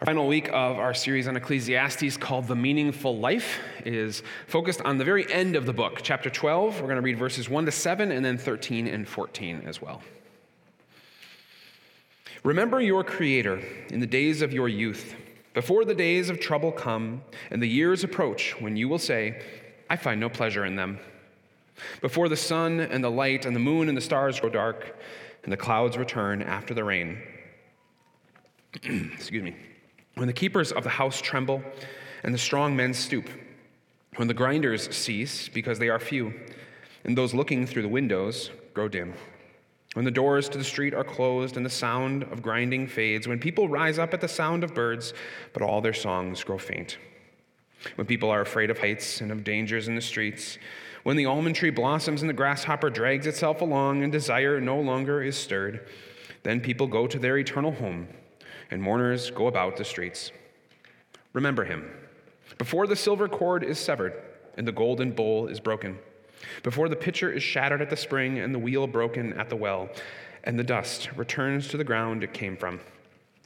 Our final week of our series on Ecclesiastes called The Meaningful Life is focused on the very end of the book, chapter 12. We're going to read verses 1 to 7 and then 13 and 14 as well. Remember your Creator in the days of your youth, before the days of trouble come and the years approach when you will say, I find no pleasure in them. Before the sun and the light and the moon and the stars grow dark and the clouds return after the rain. Excuse me. When the keepers of the house tremble and the strong men stoop, when the grinders cease because they are few, and those looking through the windows grow dim, when the doors to the street are closed and the sound of grinding fades, when people rise up at the sound of birds, but all their songs grow faint, when people are afraid of heights and of dangers in the streets, when the almond tree blossoms and the grasshopper drags itself along and desire no longer is stirred, then people go to their eternal home and mourners go about the streets. Remember him. Before the silver cord is severed and the golden bowl is broken, before the pitcher is shattered at the spring and the wheel broken at the well, and the dust returns to the ground it came from,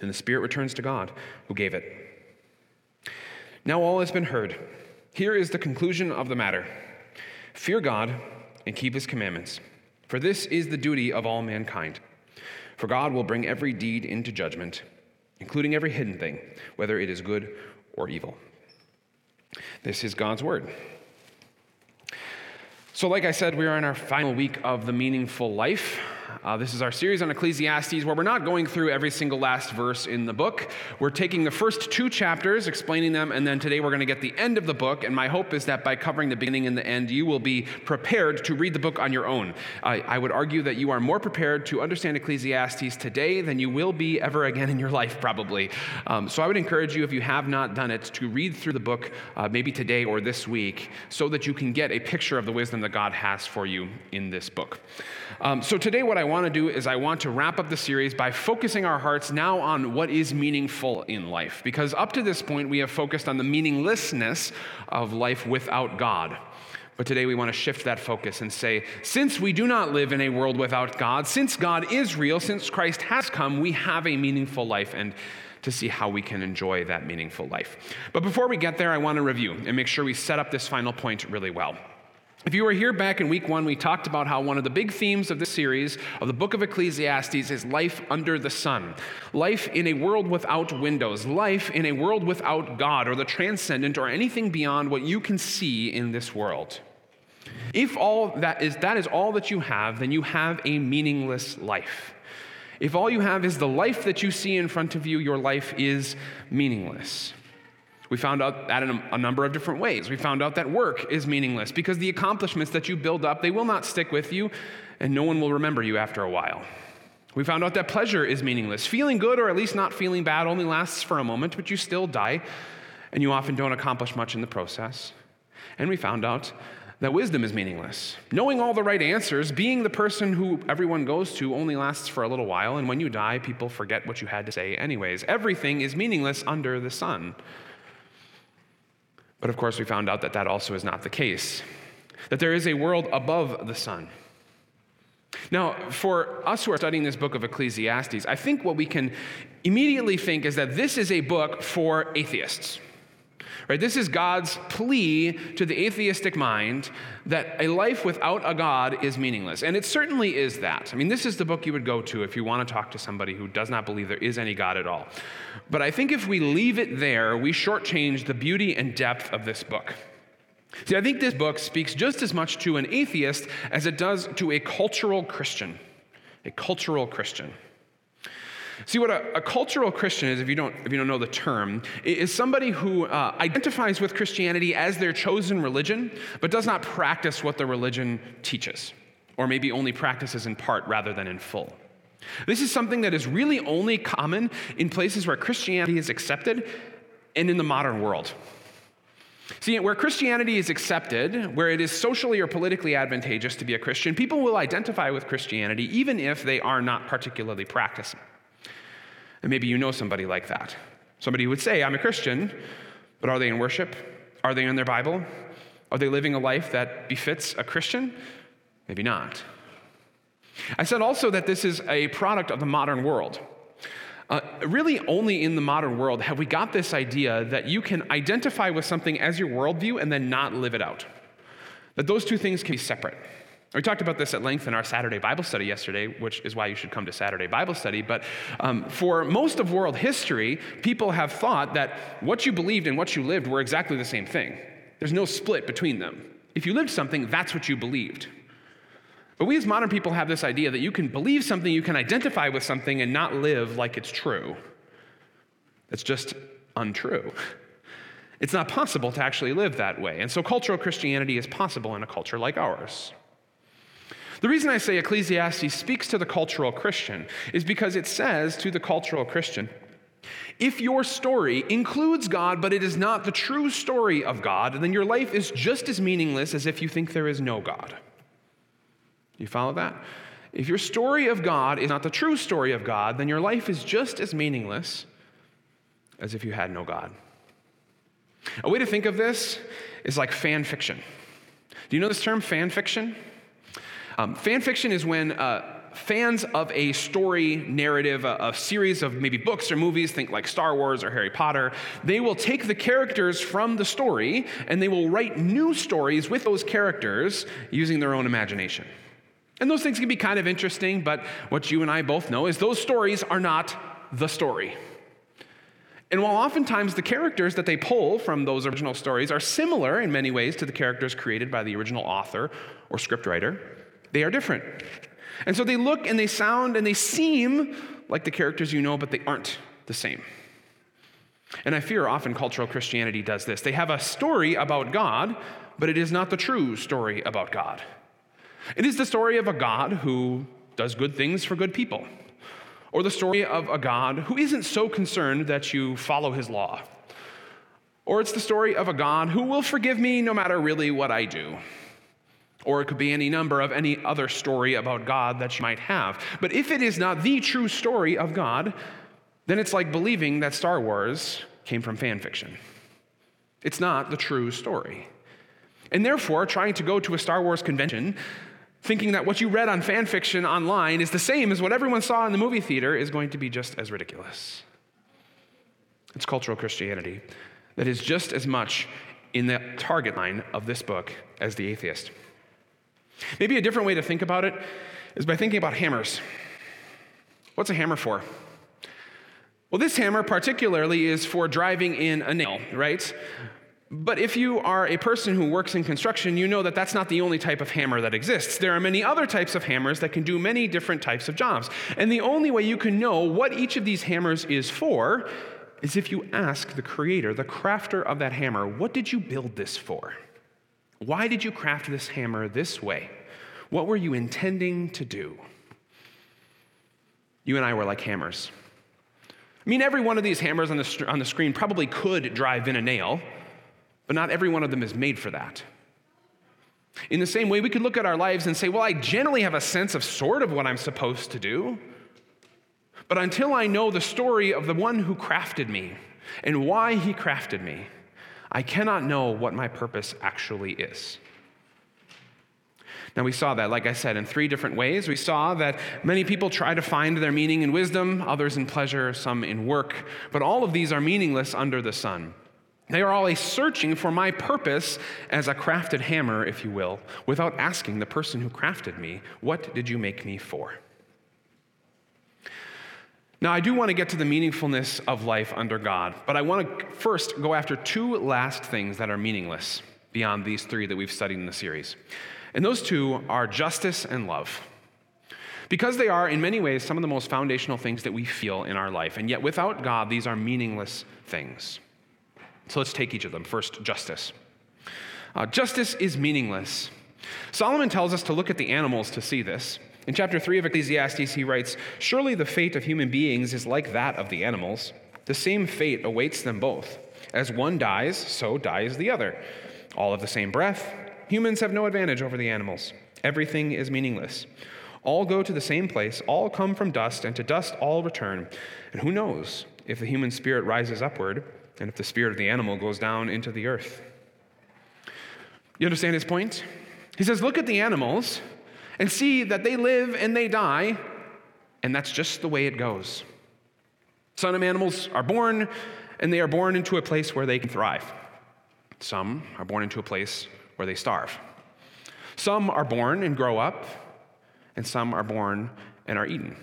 and the spirit returns to God who gave it. Now all has been heard. Here is the conclusion of the matter Fear God and keep his commandments, for this is the duty of all mankind. For God will bring every deed into judgment including every hidden thing, whether it is good or evil. This is God's word. So, like I said, we are in our final week of the meaningful life. Uh, this is our series on Ecclesiastes where we're not going through every single last verse in the book. We're taking the first two chapters, explaining them, and then today we're going to get the end of the book. And my hope is that by covering the beginning and the end, you will be prepared to read the book on your own. I, I would argue that you are more prepared to understand Ecclesiastes today than you will be ever again in your life, probably. Um, so I would encourage you, if you have not done it, to read through the book uh, maybe today or this week so that you can get a picture of the wisdom that God has for you in this book. Um, so, today, what I want to do is I want to wrap up the series by focusing our hearts now on what is meaningful in life. Because up to this point, we have focused on the meaninglessness of life without God. But today we want to shift that focus and say, since we do not live in a world without God, since God is real, since Christ has come, we have a meaningful life and to see how we can enjoy that meaningful life. But before we get there, I want to review and make sure we set up this final point really well. If you were here back in week one, we talked about how one of the big themes of this series of the book of Ecclesiastes is life under the sun, life in a world without windows, life in a world without God or the transcendent or anything beyond what you can see in this world. If all that is that is all that you have, then you have a meaningless life. If all you have is the life that you see in front of you, your life is meaningless. We found out that in a, number of different ways. We found out that work is meaningless because the accomplishments that you build up, they will not stick with you, and no one will remember you after a while. We found out that pleasure is meaningless. Feeling good, or at least not feeling bad, only lasts for a moment, but you still die, and you often don't accomplish much in the process. And we found out that wisdom is meaningless. Knowing all the right answers, being the person who everyone goes to, only lasts for a little while, and when you die, people forget what you had to say, anyways. Everything is meaningless under the sun. But of course, we found out that that also is not the case, that there is a world above the sun. Now, for us who are studying this book of Ecclesiastes, I think what we can immediately think is that this is a book for atheists. Right? This is God's plea to the atheistic mind that a life without a God is meaningless. And it certainly is that. I mean, this is the book you would go to if you want to talk to somebody who does not believe there is any God at all. But I think if we leave it there, we shortchange the beauty and depth of this book. See, I think this book speaks just as much to an atheist as it does to a cultural Christian. A cultural Christian. See, what a, a, cultural Christian is, if you don't, if you don't know the term, is somebody who uh, identifies with Christianity as their chosen religion, but does not practice what the religion teaches, or maybe only practices in part rather than in full. This is something that is really only common in places where Christianity is accepted and in the modern world. See, where Christianity is accepted, where it is socially or politically advantageous to be a Christian, people will identify with Christianity even if they are not particularly practicing. And maybe you know somebody like that. Somebody who would say, I'm a Christian, but are they in worship? Are they in their Bible? Are they living a life that befits a Christian? Maybe not. I said also that this is a product of the modern world. Uh, really, only in the modern world have we got this idea that you can identify with something as your worldview and then not live it out. That those two things can be separate. We talked about this at length in our Saturday Bible study yesterday, which is why you should come to Saturday Bible study. But um, for most of world history, people have thought that what you believed and what you lived were exactly the same thing. There's no split between them. If you lived something, that's what you believed. But we as modern people have this idea that you can believe something, you can identify with something, and not live like it's true. It's just untrue. It's not possible to actually live that way. And so cultural Christianity is possible in a culture like ours. The reason I say Ecclesiastes speaks to the cultural Christian is because it says to the cultural Christian, if your story includes God, but it is not the true story of God, then your life is just as meaningless as if you think there is no God. You follow that? If your story of God is not the true story of God, then your life is just as meaningless as if you had no God. A way to think of this is like fan fiction. Do you know this term, fan fiction? Um, fan fiction is when uh, fans of a story narrative, a, a, series of maybe books or movies, think like Star Wars or Harry Potter, they will take the characters from the story and they will write new stories with those characters using their own imagination. And those things can be kind of interesting, but what you and I both know is those stories are not the story. And while oftentimes the characters that they pull from those original stories are similar in many ways to the characters created by the original author or scriptwriter, they are different. And so they look and they sound and they seem like the characters you know, but they aren't the same. And I fear often cultural Christianity does this. They have a story about God, but it is not the true story about God. It is the story of a God who does good things for good people, or the story of a God who isn't so concerned that you follow his law. Or it's the story of a God who will forgive me no matter really what I do. Or it could be any number of any other story about God that you might have. But if it is not the true story of God, then it's like believing that Star Wars came from fan fiction. It's not the true story. And therefore, trying to go to a Star Wars convention thinking that what you read on fan fiction online is the same as what everyone saw in the movie theater is going to be just as ridiculous. It's cultural Christianity that is just as much in the target line of this book as the atheist. Maybe a different way to think about it is by thinking about hammers. What's a hammer for? Well, this hammer particularly is for driving in a nail, right? But if you are a person who works in construction, you know that that's not the only type of hammer that exists. There are many other types of hammers that can do many different types of jobs. And the only way you can know what each of these hammers is for is if you ask the creator, the crafter of that hammer, what did you build this for? Why did you craft this hammer this way? What were you intending to do? You and I were like hammers. I mean, every one of these hammers on the, on the screen probably could drive in a nail, but not every one of them is made for that. In the same way, we could look at our lives and say, well, I generally have a sense of sort of what I'm supposed to do. But until I know the story of the one who crafted me and why he crafted me, I cannot know what my purpose actually is. Now, we saw that, like I said, in three different ways. We saw that many people try to find their meaning in wisdom, others in pleasure, some in work, but all of these are meaningless under the sun. They are always searching for my purpose as a crafted hammer, if you will, without asking the person who crafted me, What did you make me for? Now, I do want to get to the meaningfulness of life under God, but I want to first go after two last things that are meaningless beyond these three that we've studied in the series. And those two are justice and love. Because they are, in many ways, some of the most foundational things that we feel in our life. And yet, without God, these are meaningless things. So let's take each of them. First, justice. Uh, justice is meaningless. Solomon tells us to look at the animals to see this. In chapter 3 of Ecclesiastes, he writes Surely the fate of human beings is like that of the animals. The same fate awaits them both. As one dies, so dies the other. All of the same breath. Humans have no advantage over the animals. Everything is meaningless. All go to the same place, all come from dust, and to dust all return. And who knows if the human spirit rises upward and if the spirit of the animal goes down into the earth? You understand his point? He says, Look at the animals and see that they live and they die, and that's just the way it goes. Some animals are born, and they are born into a place where they can thrive. Some are born into a place where they starve. Some are born and grow up, and some are born and are eaten.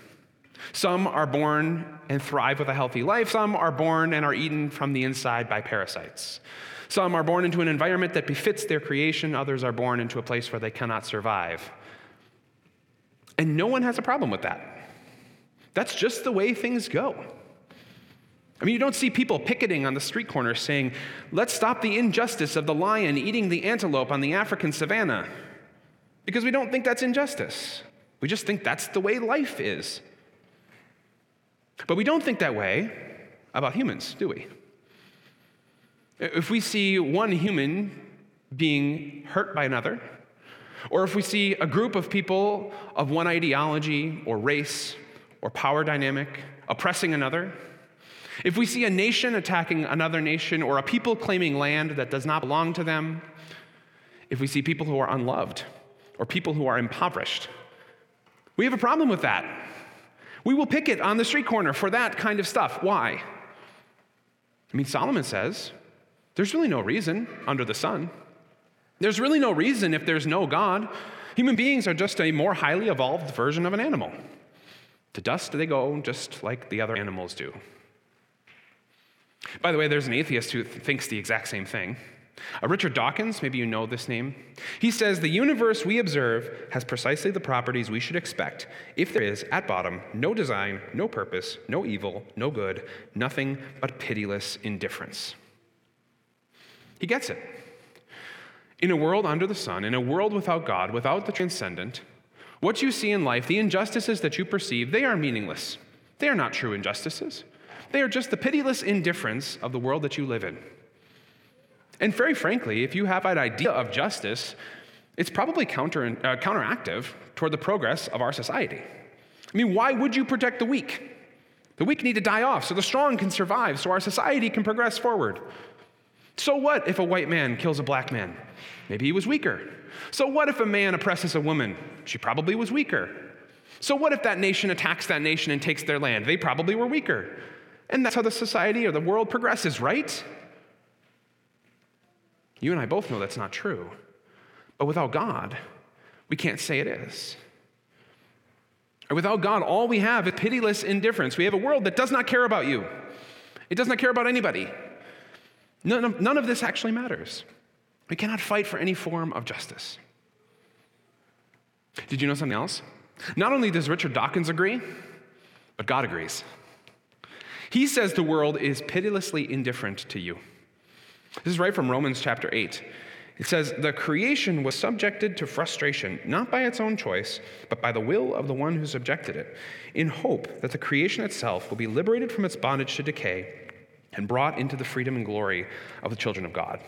Some are born and thrive with a healthy life. Some are born and are eaten from the inside by parasites. Some are born into an environment that befits their creation. Others are born into a place where they cannot survive. And no one has a problem with that. That's just the way things go. I mean, you don't see people picketing on the street corner saying, let's stop the injustice of the lion eating the antelope on the African savannah. Because we don't think that's injustice. We just think that's the way life is. But we don't think that way about humans, do we? If we see one human being hurt by another, or if we see a group of people of one ideology or race or power dynamic oppressing another, if we see a nation attacking another nation or a people claiming land that does not belong to them, if we see people who are unloved or people who are impoverished, we have a problem with that. We will picket on the street corner for that kind of stuff. Why? I mean, Solomon says there's really no reason under the sun. There's really no reason if there's no God. Human beings are just a more highly evolved version of an animal. To dust they go just like the other animals do. By the way, there's an atheist who thinks the exact same thing. Uh, Richard Dawkins, maybe you know this name. He says the universe we observe has precisely the properties we should expect if there is, at bottom, no design, no purpose, no evil, no good, nothing but pitiless indifference. He gets it. In a world under the sun, in a world without God, without the transcendent, what you see in life, the injustices that you perceive, they are meaningless. They are not true injustices. They are just the pitiless indifference of the world that you live in. And very frankly, if you have an idea of justice, it's probably counter, uh, counteractive toward the progress of our society. I mean, why would you protect the weak? The weak need to die off so the strong can survive, so our society can progress forward. So what if a white man kills a black man? Maybe he was weaker. So what if a man oppresses a woman? She probably was weaker. So what if that nation attacks that nation and takes their land? They probably were weaker. And that's how the society or the world progresses, right? You and I both know that's not true. But without God, we can't say it is. Without God, all we have is pitiless indifference. We have a world that does not care about you, it does not care about anybody. None of, none of this actually matters. We cannot fight for any form of justice. Did you know something else? Not only does Richard Dawkins agree, but God agrees. He says the world is pitilessly indifferent to you. This is right from Romans chapter 8. It says, The creation was subjected to frustration, not by its own choice, but by the will of the one who subjected it, in hope that the creation itself will be liberated from its bondage to decay and brought into the freedom and glory of the children of God.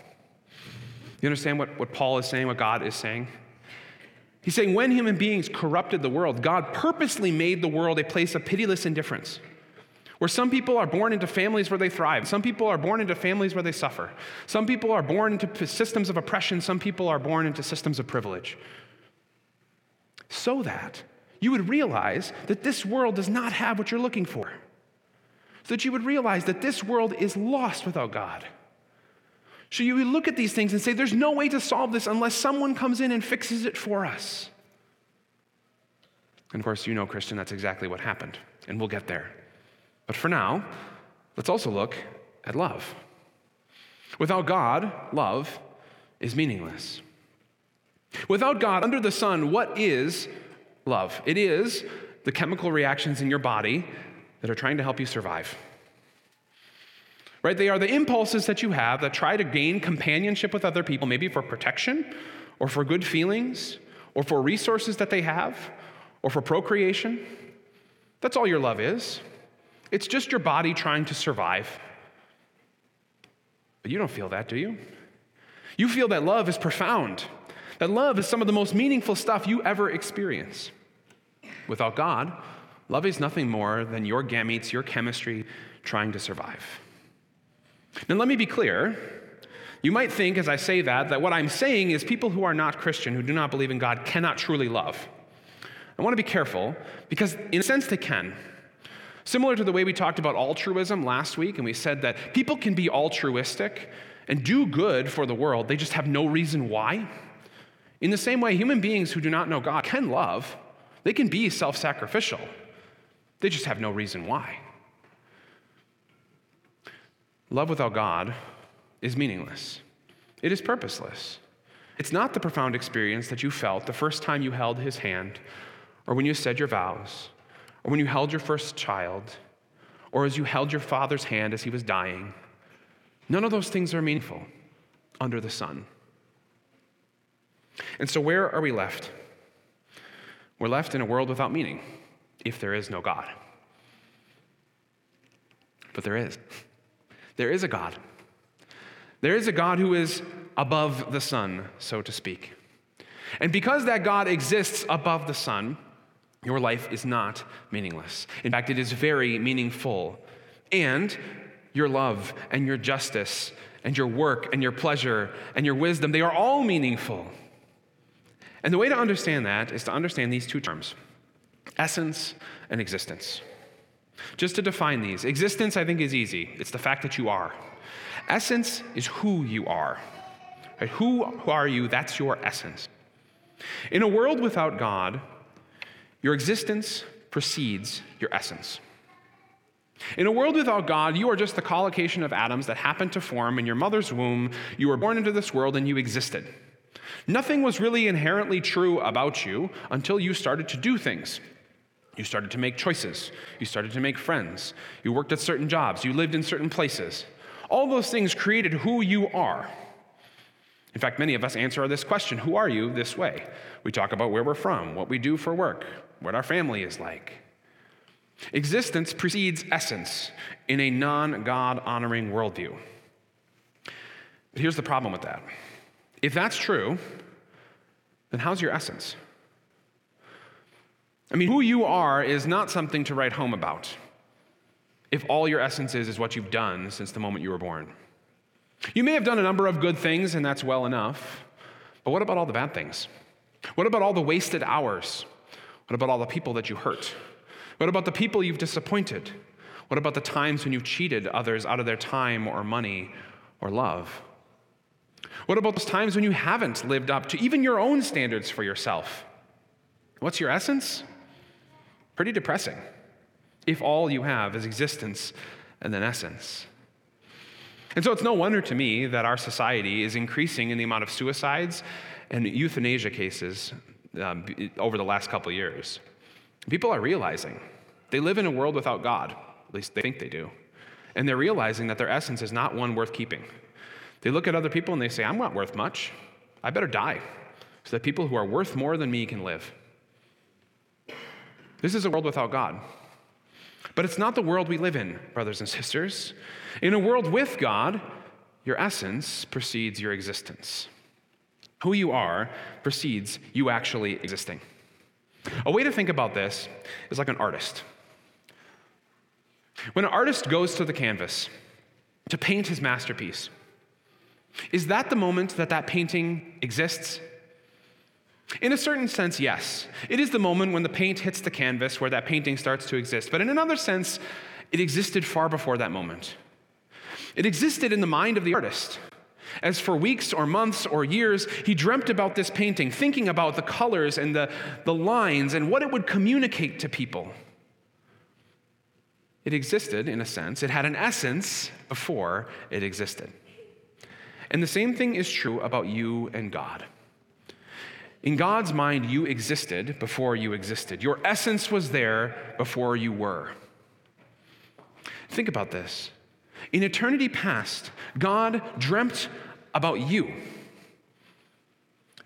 You understand what, what Paul is saying, what God is saying? He's saying when human beings corrupted the world, God purposely made the world a place of pitiless indifference where some people are born into families where they thrive. Some people are born into families where they suffer. Some people are born into systems of oppression. Some people are born into systems of privilege. So that you would realize that this world does not have what you're looking for. So that you would realize that this world is lost without God. So you look at these things and say, there's no way to solve this unless someone comes in and fixes it for us. And of course, you know, Christian, that's exactly what happened. And we'll get there. But for now, let's also look at love. Without God, love is meaningless. Without God, under the sun, what is love? It is the chemical reactions in your body that are trying to help you survive. Right? They are the impulses that you have that try to gain companionship with other people, maybe for protection or for good feelings or for resources that they have or for procreation. That's all your love is. It's just your body trying to survive. But you don't feel that, do you? You feel that love is profound, that love is some of the most meaningful stuff you ever experience. Without God, love is nothing more than your gametes, your chemistry trying to survive. Now, let me be clear. You might think, as I say that, that what I'm saying is people who are not Christian, who do not believe in God, cannot truly love. I want to be careful because, in a sense, they can. Similar to the way we talked about altruism last week, and we said that people can be altruistic and do good for the world, they just have no reason why. In the same way, human beings who do not know God can love, they can be self sacrificial, they just have no reason why. Love without God is meaningless, it is purposeless. It's not the profound experience that you felt the first time you held his hand, or when you said your vows, or when you held your first child, or as you held your father's hand as he was dying. None of those things are meaningful under the sun. And so, where are we left? We're left in a world without meaning if there is no God. But there is. There is a God. There is a God who is above the sun, so to speak. And because that God exists above the sun, your life is not meaningless. In fact, it is very meaningful. And your love and your justice and your work and your pleasure and your wisdom, they are all meaningful. And the way to understand that is to understand these two terms essence and existence. Just to define these, existence I think is easy. It's the fact that you are. Essence is who you are. Right? Who are you? That's your essence. In a world without God, your existence precedes your essence. In a world without God, you are just the collocation of atoms that happened to form in your mother's womb. You were born into this world and you existed. Nothing was really inherently true about you until you started to do things. You started to make choices. You started to make friends. You worked at certain jobs. You lived in certain places. All those things created who you are. In fact, many of us answer this question Who are you this way? We talk about where we're from, what we do for work, what our family is like. Existence precedes essence in a non God honoring worldview. But here's the problem with that if that's true, then how's your essence? I mean, who you are is not something to write home about if all your essence is is what you've done since the moment you were born. You may have done a number of good things, and that's well enough, but what about all the bad things? What about all the wasted hours? What about all the people that you hurt? What about the people you've disappointed? What about the times when you've cheated others out of their time or money or love? What about those times when you haven't lived up to even your own standards for yourself? What's your essence? Pretty depressing if all you have is existence and then essence. And so it's no wonder to me that our society is increasing in the amount of suicides and euthanasia cases um, over the last couple years. People are realizing they live in a world without God, at least they think they do. And they're realizing that their essence is not one worth keeping. They look at other people and they say, I'm not worth much. I better die so that people who are worth more than me can live. This is a world without God. But it's not the world we live in, brothers and sisters. In a world with God, your essence precedes your existence. Who you are precedes you actually existing. A way to think about this is like an artist. When an artist goes to the canvas to paint his masterpiece, is that the moment that that painting exists? In a certain sense, yes. It is the moment when the paint hits the canvas where that painting starts to exist. But in another sense, it existed far before that moment. It existed in the mind of the artist. As for weeks or months or years, he dreamt about this painting, thinking about the colors and the, the lines and what it would communicate to people. It existed, in a sense, it had an essence before it existed. And the same thing is true about you and God. In God's mind, you existed before you existed. Your essence was there before you were. Think about this. In eternity past, God dreamt about you.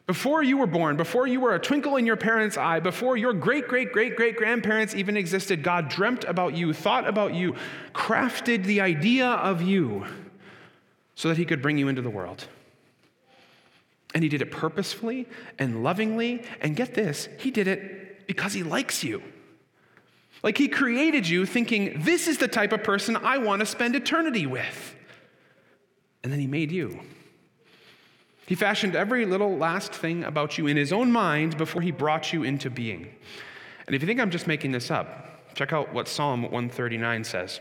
Before you were born, before you were a twinkle in your parents' eye, before your great, great, great, great grandparents even existed, God dreamt about you, thought about you, crafted the idea of you so that He could bring you into the world. And he did it purposefully and lovingly. And get this, he did it because he likes you. Like he created you thinking, this is the type of person I want to spend eternity with. And then he made you. He fashioned every little last thing about you in his own mind before he brought you into being. And if you think I'm just making this up, Check out what Psalm 139 says.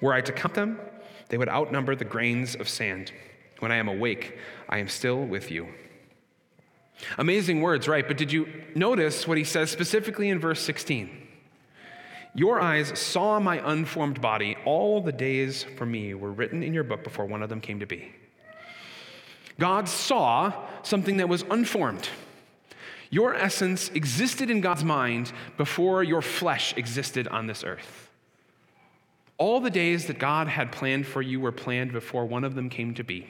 Were I to count them, they would outnumber the grains of sand. When I am awake, I am still with you. Amazing words, right? But did you notice what he says specifically in verse 16? Your eyes saw my unformed body. All the days for me were written in your book before one of them came to be. God saw something that was unformed. Your essence existed in God's mind before your flesh existed on this earth. All the days that God had planned for you were planned before one of them came to be.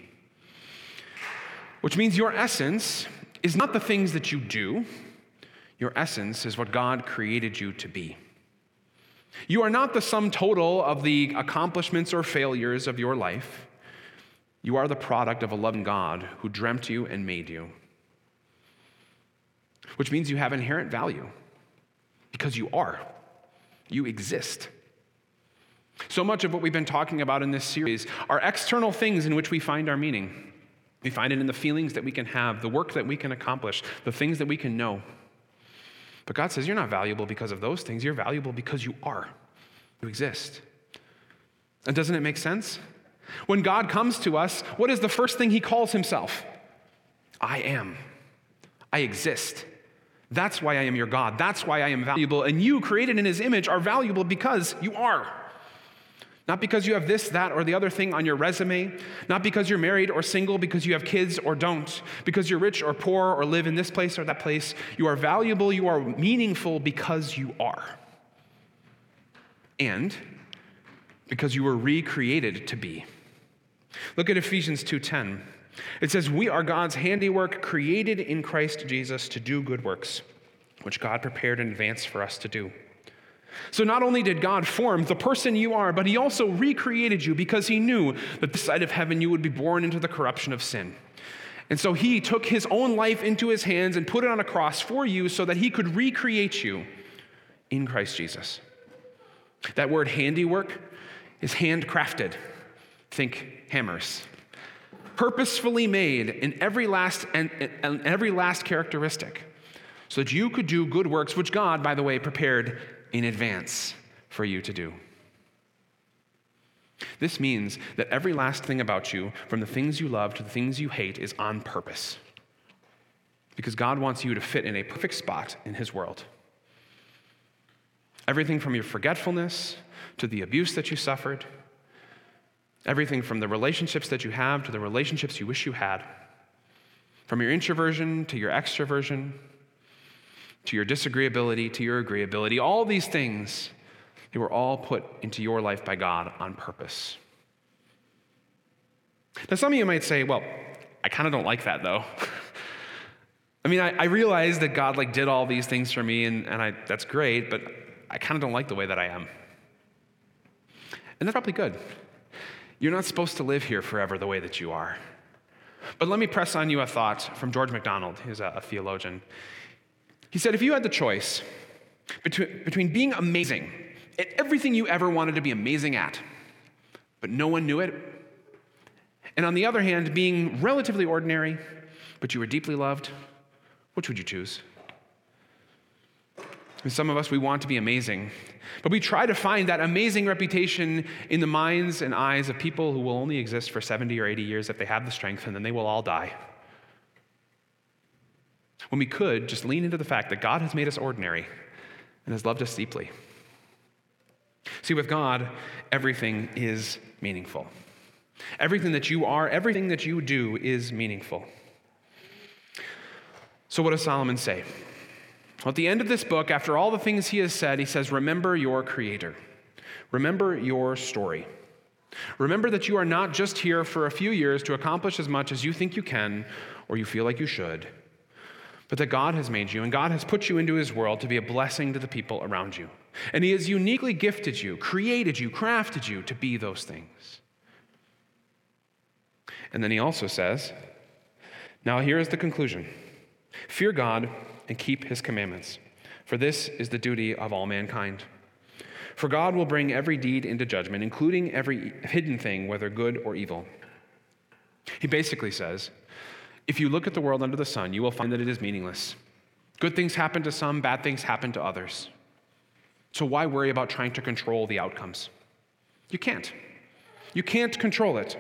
Which means your essence is not the things that you do, your essence is what God created you to be. You are not the sum total of the accomplishments or failures of your life. You are the product of a loving God who dreamt you and made you. Which means you have inherent value because you are. You exist. So much of what we've been talking about in this series are external things in which we find our meaning. We find it in the feelings that we can have, the work that we can accomplish, the things that we can know. But God says you're not valuable because of those things. You're valuable because you are. You exist. And doesn't it make sense? When God comes to us, what is the first thing he calls himself? I am. I exist. That's why I am your God. That's why I am valuable. And you, created in his image, are valuable because you are. Not because you have this, that, or the other thing on your resume. Not because you're married or single, because you have kids or don't. Because you're rich or poor or live in this place or that place. You are valuable, you are meaningful because you are. And because you were recreated to be. Look at Ephesians 2:10. It says, "We are God's handiwork, created in Christ Jesus to do good works, which God prepared in advance for us to do." So not only did God form the person you are, but he also recreated you because he knew that this side of heaven you would be born into the corruption of sin. And so he took his own life into his hands and put it on a cross for you so that he could recreate you in Christ Jesus. That word handiwork is handcrafted. Think hammers. Purposefully made in every last and, and every last characteristic, so that you could do good works, which God, by the way, prepared in advance for you to do. This means that every last thing about you, from the things you love to the things you hate, is on purpose. Because God wants you to fit in a perfect spot in His world. Everything from your forgetfulness to the abuse that you suffered, everything from the relationships that you have to the relationships you wish you had, from your introversion to your extroversion, to your disagreeability to your agreeability, all these things, they were all put into your life by God on purpose. Now, some of you might say, well, I kind of don't like that though. I mean, I, I, realize that God like did all these things for me, and, and I, that's great, but I kind of don't like the way that I am. And that's probably good. You're not supposed to live here forever the way that you are. But let me press on you a thought from George MacDonald, who's a, a theologian. He said, if you had the choice between, between being amazing at everything you ever wanted to be amazing at, but no one knew it, and on the other hand, being relatively ordinary, but you were deeply loved, which would you choose? And some of us, we want to be amazing, but we try to find that amazing reputation in the minds and eyes of people who will only exist for 70 or 80 years if they have the strength, and then they will all die. When we could just lean into the fact that God has made us ordinary and has loved us deeply. See, with God, everything is meaningful. Everything that you are, everything that you do is meaningful. So, what does Solomon say? Well, at the end of this book, after all the things he has said, he says, Remember your Creator. Remember your story. Remember that you are not just here for a few years to accomplish as much as you think you can or you feel like you should, but that God has made you and God has put you into his world to be a blessing to the people around you. And he has uniquely gifted you, created you, crafted you to be those things. And then he also says, Now here is the conclusion fear God and keep his commandments, for this is the duty of all mankind. For God will bring every deed into judgment, including every hidden thing, whether good or evil. He basically says, if you look at the world under the sun, you will find that it is meaningless. Good things happen to some, bad things happen to others. So why worry about trying to control the outcomes? You can't. You can't control it,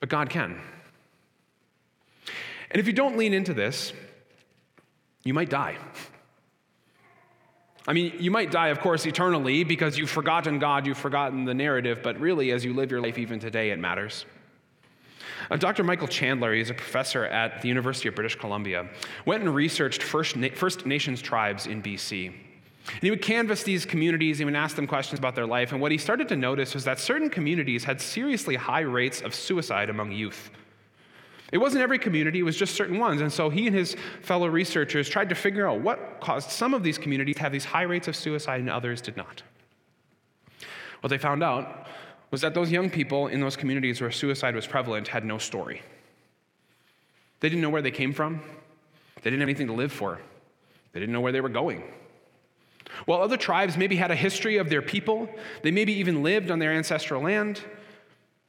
but God can. And if you don't lean into this, you might die. I mean, you might die, of course, eternally because you've forgotten God, you've forgotten the narrative, but really, as you live your life even today, it matters. Uh, Dr. Michael Chandler, he's a professor at the University of British Columbia, went and researched First, Na- First Nations tribes in BC. And he would canvass these communities, he would ask them questions about their life, and what he started to notice was that certain communities had seriously high rates of suicide among youth. It wasn't every community, it was just certain ones. And so he and his fellow researchers tried to figure out what caused some of these communities to have these high rates of suicide and others did not. What they found out was that those young people in those communities where suicide was prevalent had no story. They didn't know where they came from, they didn't have anything to live for, they didn't know where they were going. While other tribes maybe had a history of their people, they maybe even lived on their ancestral land,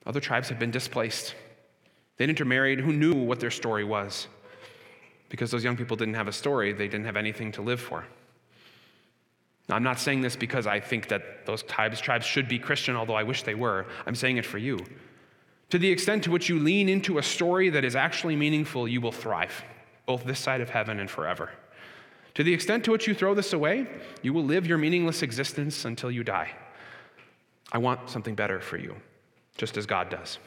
other tribes had been displaced. They'd intermarried. Who knew what their story was? Because those young people didn't have a story, they didn't have anything to live for. Now, I'm not saying this because I think that those tribes, tribes should be Christian, although I wish they were. I'm saying it for you. To the extent to which you lean into a story that is actually meaningful, you will thrive, both this side of heaven and forever. To the extent to which you throw this away, you will live your meaningless existence until you die. I want something better for you, just as God does.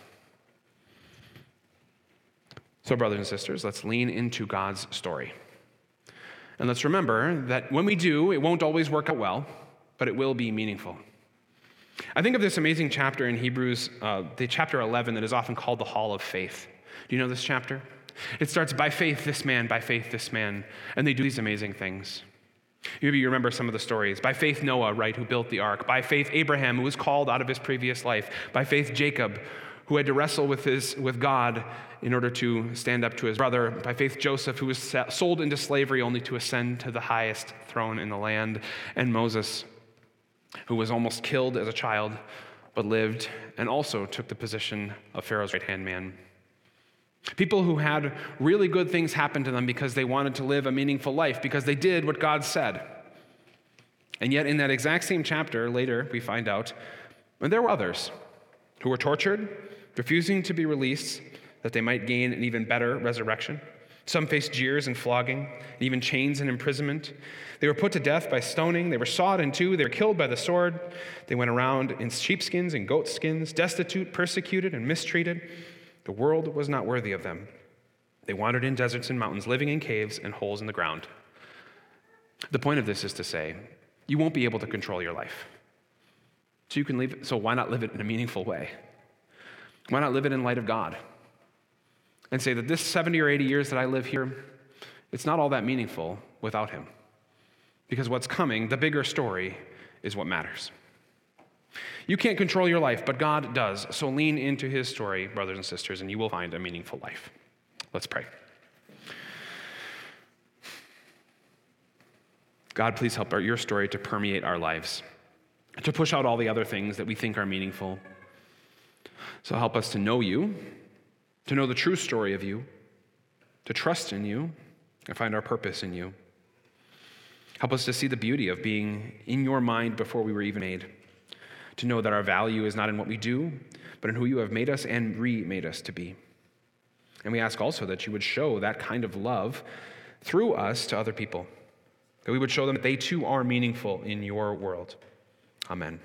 So, brothers and sisters, let's lean into God's story. And let's remember that when we do, it won't always work out well, but it will be meaningful. I think of this amazing chapter in Hebrews, uh, the chapter 11, that is often called the Hall of Faith. Do you know this chapter? It starts by faith, this man, by faith, this man, and they do these amazing things. Maybe you remember some of the stories. By faith, Noah, right, who built the ark. By faith, Abraham, who was called out of his previous life. By faith, Jacob, who had to wrestle with, his, with God in order to stand up to his brother. By faith, Joseph, who was sold into slavery only to ascend to the highest throne in the land. And Moses, who was almost killed as a child but lived and also took the position of Pharaoh's right hand man. People who had really good things happen to them because they wanted to live a meaningful life, because they did what God said. And yet, in that exact same chapter, later, we find out, and there were others who were tortured, refusing to be released that they might gain an even better resurrection. Some faced jeers and flogging, and even chains and imprisonment. They were put to death by stoning. They were sawed in two. They were killed by the sword. They went around in sheepskins and goatskins, destitute, persecuted, and mistreated. The world was not worthy of them. They wandered in deserts and mountains, living in caves and holes in the ground. The point of this is to say, you won't be able to control your life. So you can it, so why not live it in a meaningful way? Why not live it in light of God? And say that this 70 or 80 years that I live here, it's not all that meaningful without Him. Because what's coming, the bigger story, is what matters. You can't control your life, but God does. So lean into His story, brothers and sisters, and you will find a meaningful life. Let's pray. God, please help our, your story to permeate our lives, to push out all the other things that we think are meaningful so help us to know you, to know the true story of you, to trust in you, and find our purpose in you. Help us to see the beauty of being in your mind before we were even made, to know that our value is not in what we do, but in who you have made us and remade us to be. And we ask also that you would show that kind of love through us to other people, that we would show them that they too are meaningful in your world. Amen.